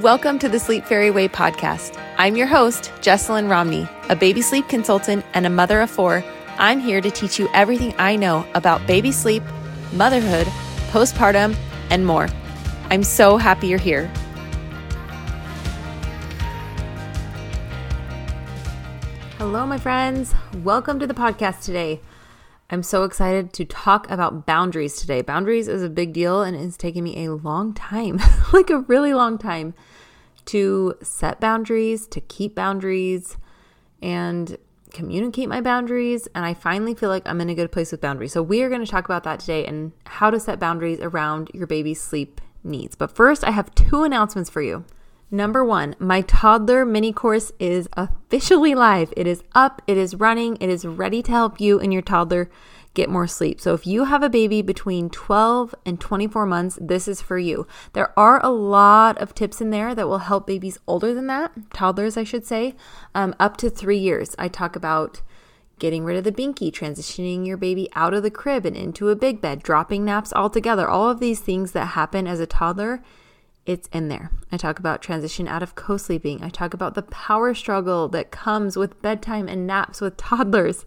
Welcome to the Sleep Fairy Way podcast. I'm your host, Jesselyn Romney, a baby sleep consultant and a mother of four. I'm here to teach you everything I know about baby sleep, motherhood, postpartum, and more. I'm so happy you're here. Hello, my friends. Welcome to the podcast today. I'm so excited to talk about boundaries today. Boundaries is a big deal and it's taken me a long time, like a really long time, to set boundaries, to keep boundaries, and communicate my boundaries. And I finally feel like I'm in a good place with boundaries. So, we are going to talk about that today and how to set boundaries around your baby's sleep needs. But first, I have two announcements for you. Number one, my toddler mini course is officially live. It is up, it is running, it is ready to help you and your toddler get more sleep. So if you have a baby between 12 and 24 months, this is for you. There are a lot of tips in there that will help babies older than that, toddlers, I should say, um, up to three years. I talk about getting rid of the binky, transitioning your baby out of the crib and into a big bed, dropping naps altogether. All of these things that happen as a toddler it's in there. I talk about transition out of co sleeping. I talk about the power struggle that comes with bedtime and naps with toddlers.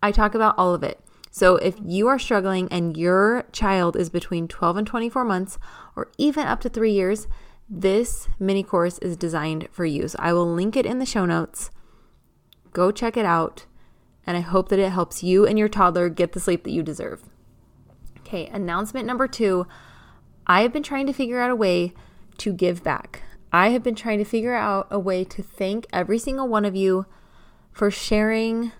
I talk about all of it. So, if you are struggling and your child is between 12 and 24 months, or even up to three years, this mini course is designed for you. So, I will link it in the show notes. Go check it out. And I hope that it helps you and your toddler get the sleep that you deserve. Okay, announcement number two I have been trying to figure out a way to give back. I have been trying to figure out a way to thank every single one of you for sharing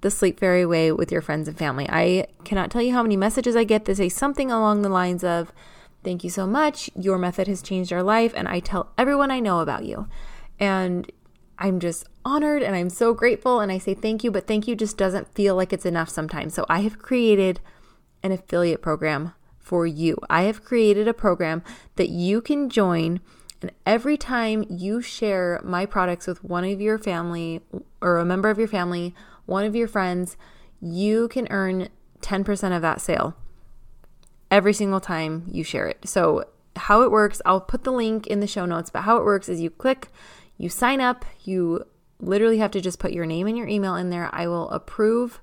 the Sleep Fairy Way with your friends and family. I cannot tell you how many messages I get that say something along the lines of, Thank you so much. Your method has changed our life, and I tell everyone I know about you. And I'm just honored and I'm so grateful, and I say thank you, but thank you just doesn't feel like it's enough sometimes. So I have created an affiliate program for you. I have created a program that you can join. And every time you share my products with one of your family or a member of your family, one of your friends, you can earn 10% of that sale every single time you share it. So, how it works, I'll put the link in the show notes, but how it works is you click, you sign up, you literally have to just put your name and your email in there. I will approve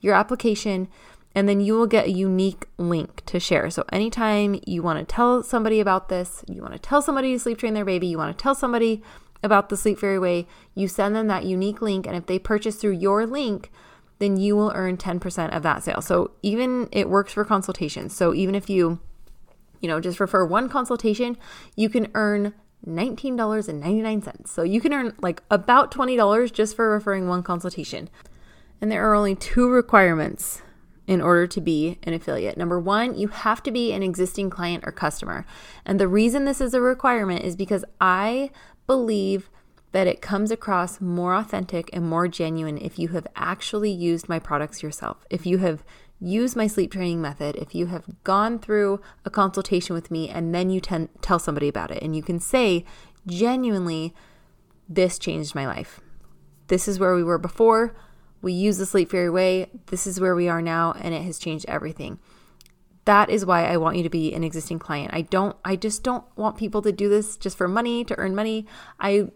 your application and then you will get a unique link to share. So, anytime you want to tell somebody about this, you want to tell somebody to sleep train their baby, you want to tell somebody about the Sleep Fairy Way, you send them that unique link. And if they purchase through your link, then you will earn 10% of that sale. So, even it works for consultations. So, even if you, you know, just refer one consultation, you can earn $19.99. So, you can earn like about $20 just for referring one consultation. And there are only two requirements in order to be an affiliate. Number one, you have to be an existing client or customer. And the reason this is a requirement is because I believe that it comes across more authentic and more genuine if you have actually used my products yourself. If you have used my sleep training method, if you have gone through a consultation with me and then you ten- tell somebody about it and you can say genuinely, this changed my life. This is where we were before. We use the Sleep Fairy way. This is where we are now, and it has changed everything. That is why I want you to be an existing client. I don't, I just don't want people to do this just for money, to earn money. I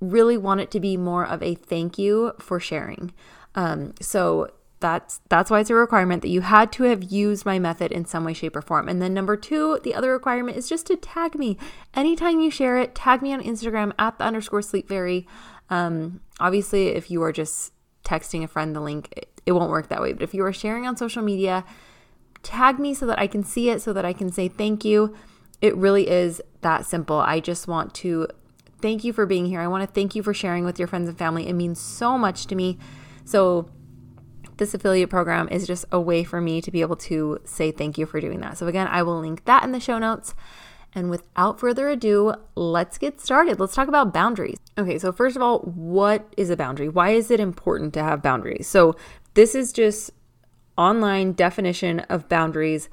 really want it to be more of a thank you for sharing. Um, so that's that's why it's a requirement that you had to have used my method in some way shape or form and then number two the other requirement is just to tag me anytime you share it tag me on instagram at the underscore sleep fairy um, obviously if you are just texting a friend the link, it, it won't work that way. But if you are sharing on social media, tag me so that I can see it, so that I can say thank you. It really is that simple. I just want to thank you for being here. I want to thank you for sharing with your friends and family. It means so much to me. So, this affiliate program is just a way for me to be able to say thank you for doing that. So, again, I will link that in the show notes. And without further ado, let's get started. Let's talk about boundaries. Okay, so first of all, what is a boundary? Why is it important to have boundaries? So, this is just online definition of boundaries,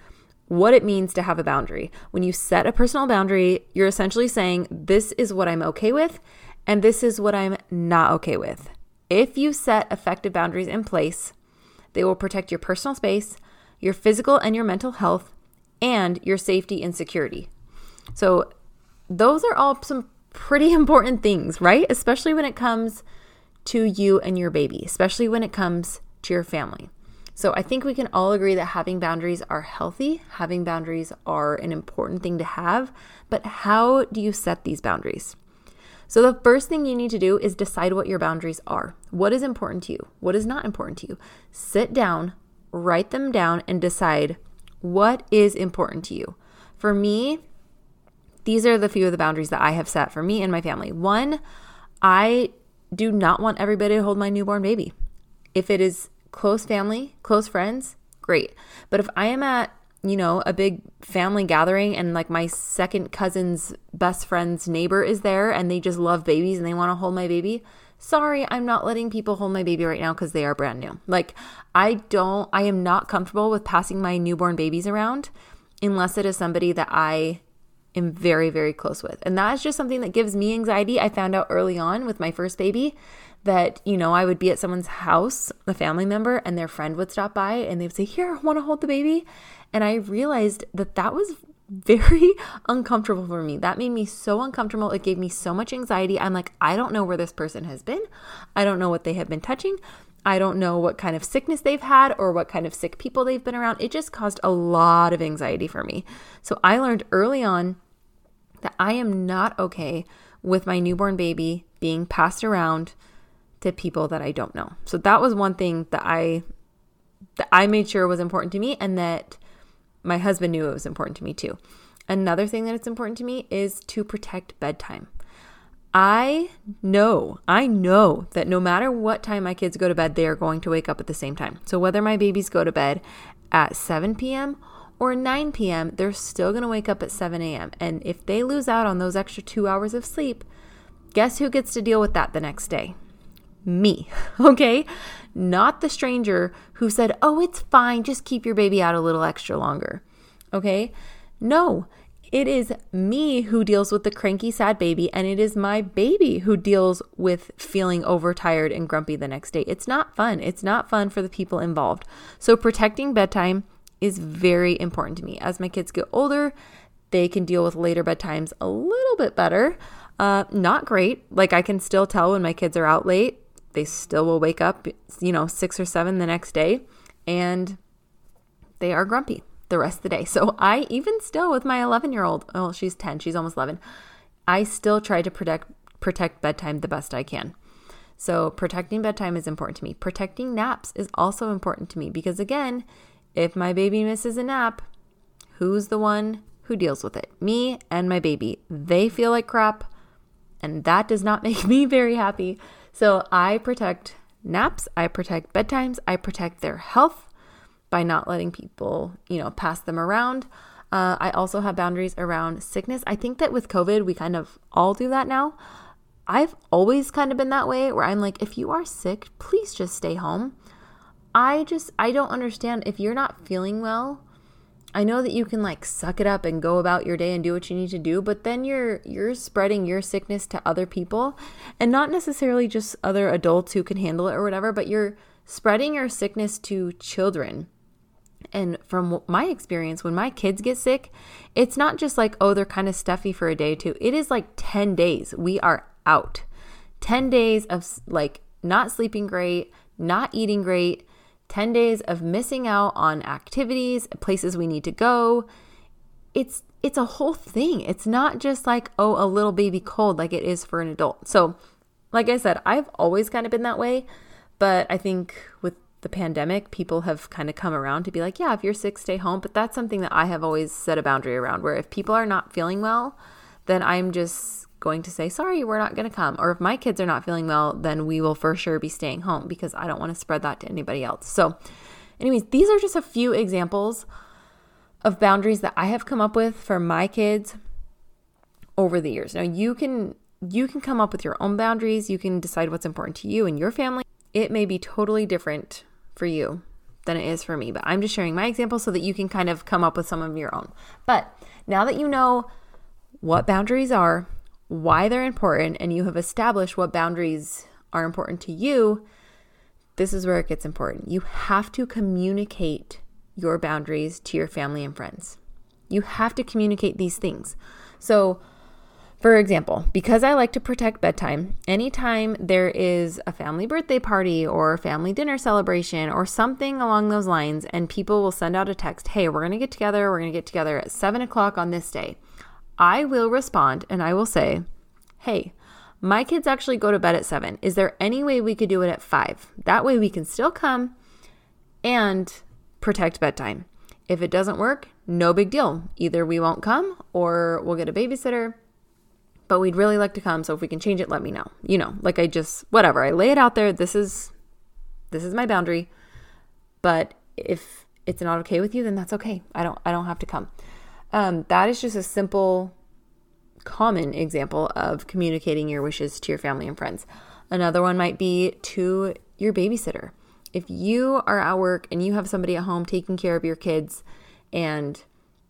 what it means to have a boundary. When you set a personal boundary, you're essentially saying, This is what I'm okay with, and this is what I'm not okay with. If you set effective boundaries in place, they will protect your personal space, your physical and your mental health, and your safety and security. So, those are all some pretty important things, right? Especially when it comes to you and your baby, especially when it comes to your family. So I think we can all agree that having boundaries are healthy, having boundaries are an important thing to have, but how do you set these boundaries? So the first thing you need to do is decide what your boundaries are. What is important to you? What is not important to you? Sit down, write them down and decide what is important to you. For me, these are the few of the boundaries that I have set for me and my family. One, I do not want everybody to hold my newborn baby. If it is close family, close friends, great. But if I am at, you know, a big family gathering and like my second cousin's best friend's neighbor is there and they just love babies and they want to hold my baby, sorry, I'm not letting people hold my baby right now because they are brand new. Like, I don't, I am not comfortable with passing my newborn babies around unless it is somebody that I am very, very close with. And that is just something that gives me anxiety. I found out early on with my first baby that, you know, I would be at someone's house, a family member, and their friend would stop by and they would say, Here, I want to hold the baby. And I realized that that was very uncomfortable for me. That made me so uncomfortable. It gave me so much anxiety. I'm like, I don't know where this person has been. I don't know what they have been touching. I don't know what kind of sickness they've had or what kind of sick people they've been around. It just caused a lot of anxiety for me. So I learned early on that I am not okay with my newborn baby being passed around to people that I don't know. So that was one thing that I that I made sure was important to me and that my husband knew it was important to me too. Another thing that it's important to me is to protect bedtime. I know, I know that no matter what time my kids go to bed, they are going to wake up at the same time. So whether my babies go to bed at 7 p.m. or 9 p.m., they're still going to wake up at 7 a.m. And if they lose out on those extra two hours of sleep, guess who gets to deal with that the next day? Me, okay? Not the stranger who said, Oh, it's fine, just keep your baby out a little extra longer, okay? No, it is me who deals with the cranky, sad baby, and it is my baby who deals with feeling overtired and grumpy the next day. It's not fun. It's not fun for the people involved. So, protecting bedtime is very important to me. As my kids get older, they can deal with later bedtimes a little bit better. Uh, not great. Like, I can still tell when my kids are out late, they still will wake up, you know, six or seven the next day, and they are grumpy the rest of the day. So I even still with my 11 year old, oh, she's 10, she's almost 11. I still try to protect protect bedtime the best I can. So protecting bedtime is important to me. Protecting naps is also important to me because again, if my baby misses a nap, who's the one who deals with it? Me and my baby. They feel like crap, and that does not make me very happy. So I protect naps, I protect bedtimes, I protect their health by not letting people, you know, pass them around. Uh, I also have boundaries around sickness. I think that with COVID, we kind of all do that now. I've always kind of been that way where I'm like, if you are sick, please just stay home. I just, I don't understand if you're not feeling well. I know that you can like suck it up and go about your day and do what you need to do, but then you're you're spreading your sickness to other people and not necessarily just other adults who can handle it or whatever, but you're spreading your sickness to children and from my experience, when my kids get sick, it's not just like, oh, they're kind of stuffy for a day or two. It is like 10 days. We are out. 10 days of like not sleeping great, not eating great, 10 days of missing out on activities, places we need to go. It's it's a whole thing. It's not just like, oh, a little baby cold like it is for an adult. So, like I said, I've always kind of been that way, but I think with the pandemic, people have kind of come around to be like, yeah, if you're sick, stay home. But that's something that I have always set a boundary around where if people are not feeling well, then I'm just going to say, sorry, we're not going to come. Or if my kids are not feeling well, then we will for sure be staying home because I don't want to spread that to anybody else. So, anyways, these are just a few examples of boundaries that I have come up with for my kids over the years. Now, you can you can come up with your own boundaries. You can decide what's important to you and your family. It may be totally different for you than it is for me. But I'm just sharing my example so that you can kind of come up with some of your own. But now that you know what boundaries are, why they're important, and you have established what boundaries are important to you, this is where it gets important. You have to communicate your boundaries to your family and friends. You have to communicate these things. So, For example, because I like to protect bedtime, anytime there is a family birthday party or family dinner celebration or something along those lines, and people will send out a text, hey, we're going to get together, we're going to get together at seven o'clock on this day, I will respond and I will say, hey, my kids actually go to bed at seven. Is there any way we could do it at five? That way we can still come and protect bedtime. If it doesn't work, no big deal. Either we won't come or we'll get a babysitter but we'd really like to come. So if we can change it, let me know. You know, like I just, whatever, I lay it out there. This is, this is my boundary. But if it's not okay with you, then that's okay. I don't, I don't have to come. Um, that is just a simple, common example of communicating your wishes to your family and friends. Another one might be to your babysitter. If you are at work and you have somebody at home taking care of your kids and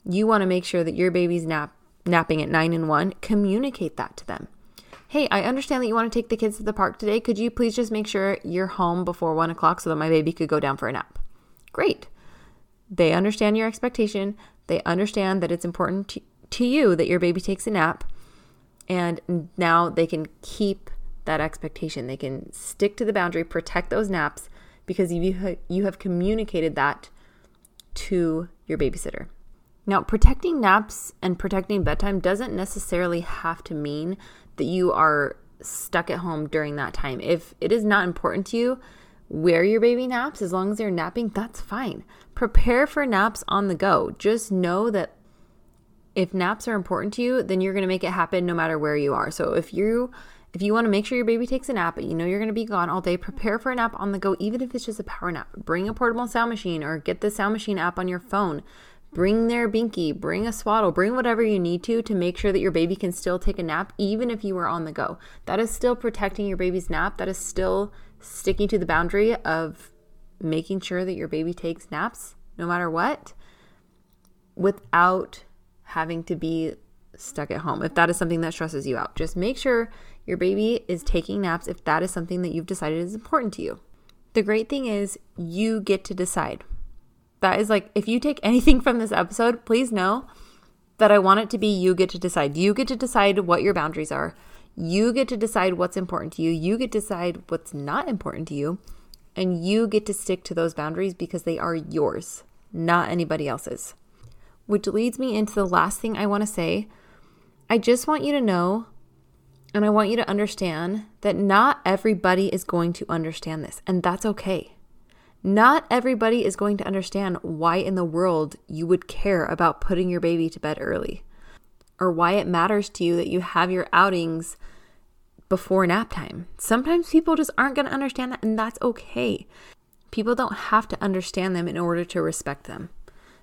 you want to make sure that your baby's nap napping at 9 and 1, communicate that to them. Hey, I understand that you want to take the kids to the park today. Could you please just make sure you're home before 1 o'clock so that my baby could go down for a nap? Great. They understand your expectation. They understand that it's important to, to you that your baby takes a nap. And now they can keep that expectation. They can stick to the boundary, protect those naps because you, you have communicated that to your babysitter. Now, protecting naps and protecting bedtime doesn't necessarily have to mean that you are stuck at home during that time. If it is not important to you where your baby naps, as long as they're napping, that's fine. Prepare for naps on the go. Just know that if naps are important to you, then you're going to make it happen no matter where you are. So if you if you want to make sure your baby takes a nap, but you know you're going to be gone all day, prepare for a nap on the go, even if it's just a power nap. Bring a portable sound machine or get the sound machine app on your phone. Bring their binky, bring a swaddle, bring whatever you need to to make sure that your baby can still take a nap, even if you are on the go. That is still protecting your baby's nap. That is still sticking to the boundary of making sure that your baby takes naps no matter what without having to be stuck at home. If that is something that stresses you out, just make sure your baby is taking naps if that is something that you've decided is important to you. The great thing is, you get to decide that is like, if you take anything from this episode, please know that I want it to be you get to decide. You get to decide what your boundaries are. You get to decide what's important to you. You get to decide what's not important to you. And you get to stick to those boundaries because they are yours, not anybody else's. Which leads me into the last thing I want to say. I just want you to know and I want you to understand that not everybody is going to understand this, and that's okay. Not everybody is going to understand why in the world you would care about putting your baby to bed early or why it matters to you that you have your outings before nap time. Sometimes people just aren't going to understand that, and that's okay. People don't have to understand them in order to respect them.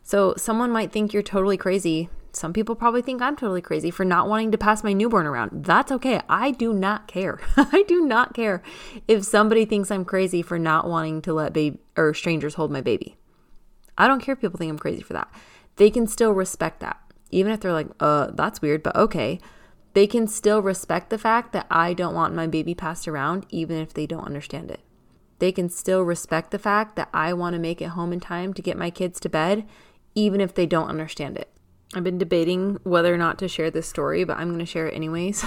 So, someone might think you're totally crazy some people probably think I'm totally crazy for not wanting to pass my newborn around. That's okay. I do not care. I do not care if somebody thinks I'm crazy for not wanting to let baby or strangers hold my baby. I don't care if people think I'm crazy for that. They can still respect that. Even if they're like, "Uh, that's weird," but okay. They can still respect the fact that I don't want my baby passed around even if they don't understand it. They can still respect the fact that I want to make it home in time to get my kids to bed even if they don't understand it. I've been debating whether or not to share this story, but I'm going to share it anyways.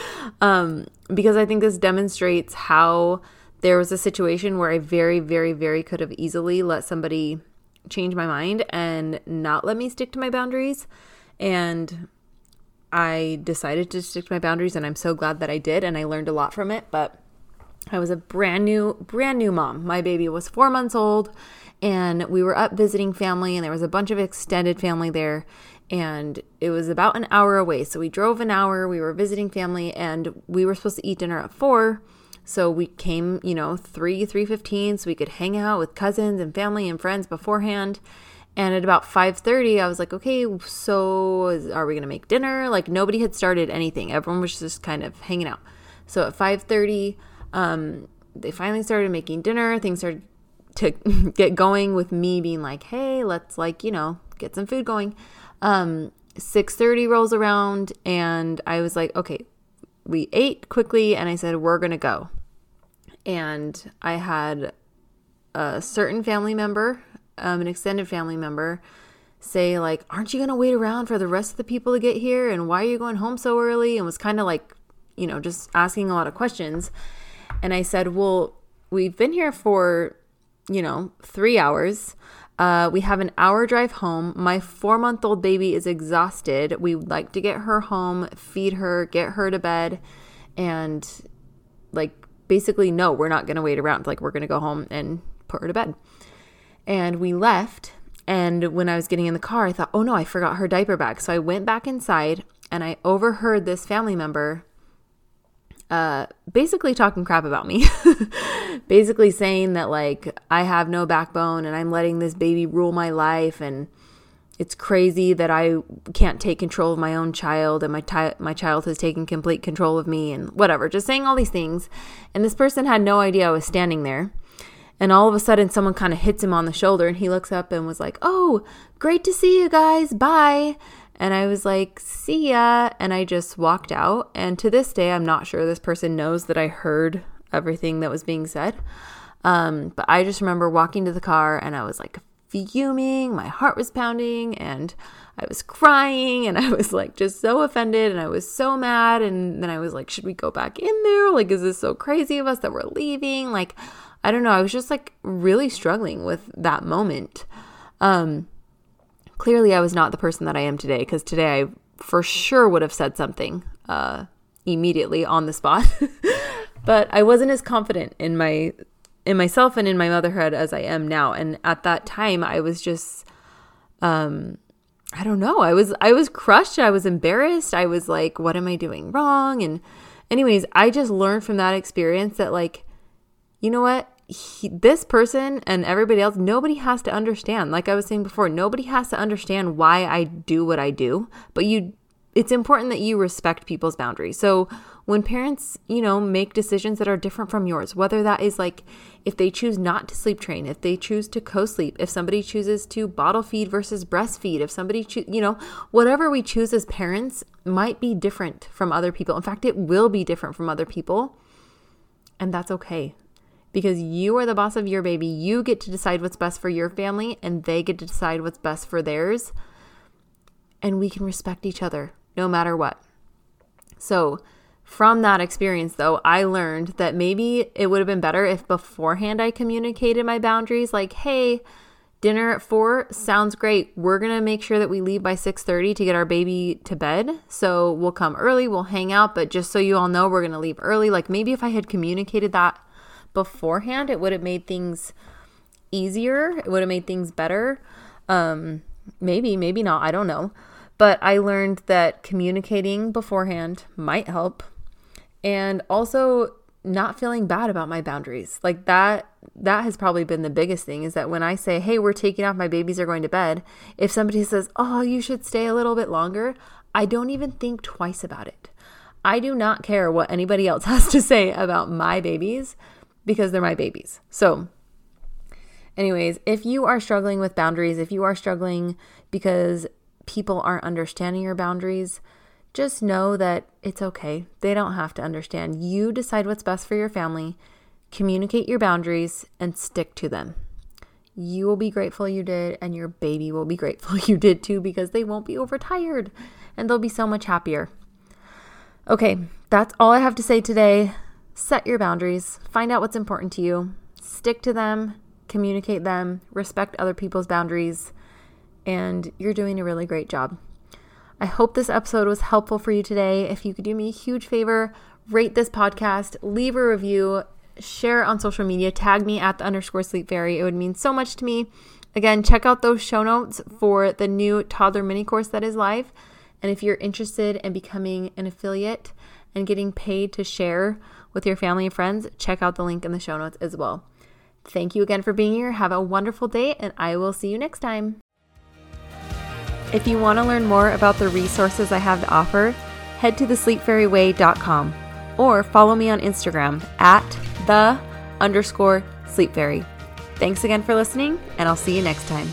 um, because I think this demonstrates how there was a situation where I very, very, very could have easily let somebody change my mind and not let me stick to my boundaries. And I decided to stick to my boundaries, and I'm so glad that I did. And I learned a lot from it. But I was a brand new, brand new mom. My baby was four months old, and we were up visiting family, and there was a bunch of extended family there and it was about an hour away. So we drove an hour, we were visiting family, and we were supposed to eat dinner at four. So we came, you know, three, three fifteen, so we could hang out with cousins and family and friends beforehand. And at about five thirty, I was like, okay, so are we gonna make dinner? Like nobody had started anything. Everyone was just kind of hanging out. So at five thirty, um, they finally started making dinner. Things started to get going with me being like, hey, let's like, you know, get some food going. Um, 6:30 rolls around and I was like, okay, we ate quickly and I said we're to go. And I had a certain family member, um, an extended family member say like, "Aren't you going to wait around for the rest of the people to get here and why are you going home so early?" and was kind of like, you know, just asking a lot of questions. And I said, "Well, we've been here for, you know, 3 hours. Uh, we have an hour drive home. My four month old baby is exhausted. We would like to get her home, feed her, get her to bed, and like basically, no, we're not going to wait around. Like, we're going to go home and put her to bed. And we left. And when I was getting in the car, I thought, oh no, I forgot her diaper bag. So I went back inside and I overheard this family member uh, basically talking crap about me. basically saying that, like, I have no backbone and I'm letting this baby rule my life. And it's crazy that I can't take control of my own child and my, my child has taken complete control of me and whatever. Just saying all these things. And this person had no idea I was standing there. And all of a sudden, someone kind of hits him on the shoulder, and he looks up and was like, Oh, great to see you guys. Bye. And I was like, see ya. And I just walked out. And to this day, I'm not sure this person knows that I heard everything that was being said. Um, but I just remember walking to the car and I was like fuming. My heart was pounding and I was crying and I was like just so offended and I was so mad. And then I was like, should we go back in there? Like, is this so crazy of us that we're leaving? Like, I don't know. I was just like really struggling with that moment. Um, clearly I was not the person that I am today because today I for sure would have said something uh, immediately on the spot. but I wasn't as confident in my in myself and in my motherhood as I am now. And at that time, I was just um I don't know. I was I was crushed. I was embarrassed. I was like, what am I doing wrong? And anyways, I just learned from that experience that like you know what? he, this person and everybody else, nobody has to understand. Like I was saying before, nobody has to understand why I do what I do, but you it's important that you respect people's boundaries. So when parents, you know, make decisions that are different from yours, whether that is like if they choose not to sleep train, if they choose to co-sleep, if somebody chooses to bottle feed versus breastfeed, if somebody you know, whatever we choose as parents might be different from other people. In fact, it will be different from other people. And that's okay because you are the boss of your baby. You get to decide what's best for your family, and they get to decide what's best for theirs. And we can respect each other no matter what. So, from that experience, though, I learned that maybe it would have been better if beforehand I communicated my boundaries like, hey, dinner at 4 sounds great. We're going to make sure that we leave by 6:30 to get our baby to bed. So, we'll come early, we'll hang out, but just so you all know, we're going to leave early. Like maybe if I had communicated that beforehand, it would have made things easier. It would have made things better. Um, maybe, maybe not. I don't know. But I learned that communicating beforehand might help. And also not feeling bad about my boundaries. Like that that has probably been the biggest thing is that when I say, "Hey, we're taking off, my babies are going to bed." If somebody says, "Oh, you should stay a little bit longer," I don't even think twice about it. I do not care what anybody else has to say about my babies because they're my babies. So, anyways, if you are struggling with boundaries, if you are struggling because people aren't understanding your boundaries, just know that it's okay. They don't have to understand. You decide what's best for your family, communicate your boundaries, and stick to them. You will be grateful you did, and your baby will be grateful you did too because they won't be overtired and they'll be so much happier. Okay, that's all I have to say today. Set your boundaries, find out what's important to you, stick to them, communicate them, respect other people's boundaries, and you're doing a really great job. I hope this episode was helpful for you today. If you could do me a huge favor, rate this podcast, leave a review, share on social media, tag me at the underscore sleep fairy. It would mean so much to me. Again, check out those show notes for the new toddler mini course that is live. And if you're interested in becoming an affiliate and getting paid to share with your family and friends, check out the link in the show notes as well. Thank you again for being here. Have a wonderful day, and I will see you next time. If you want to learn more about the resources I have to offer, head to thesleepfairyway.com or follow me on Instagram at the underscore sleep fairy. Thanks again for listening, and I'll see you next time.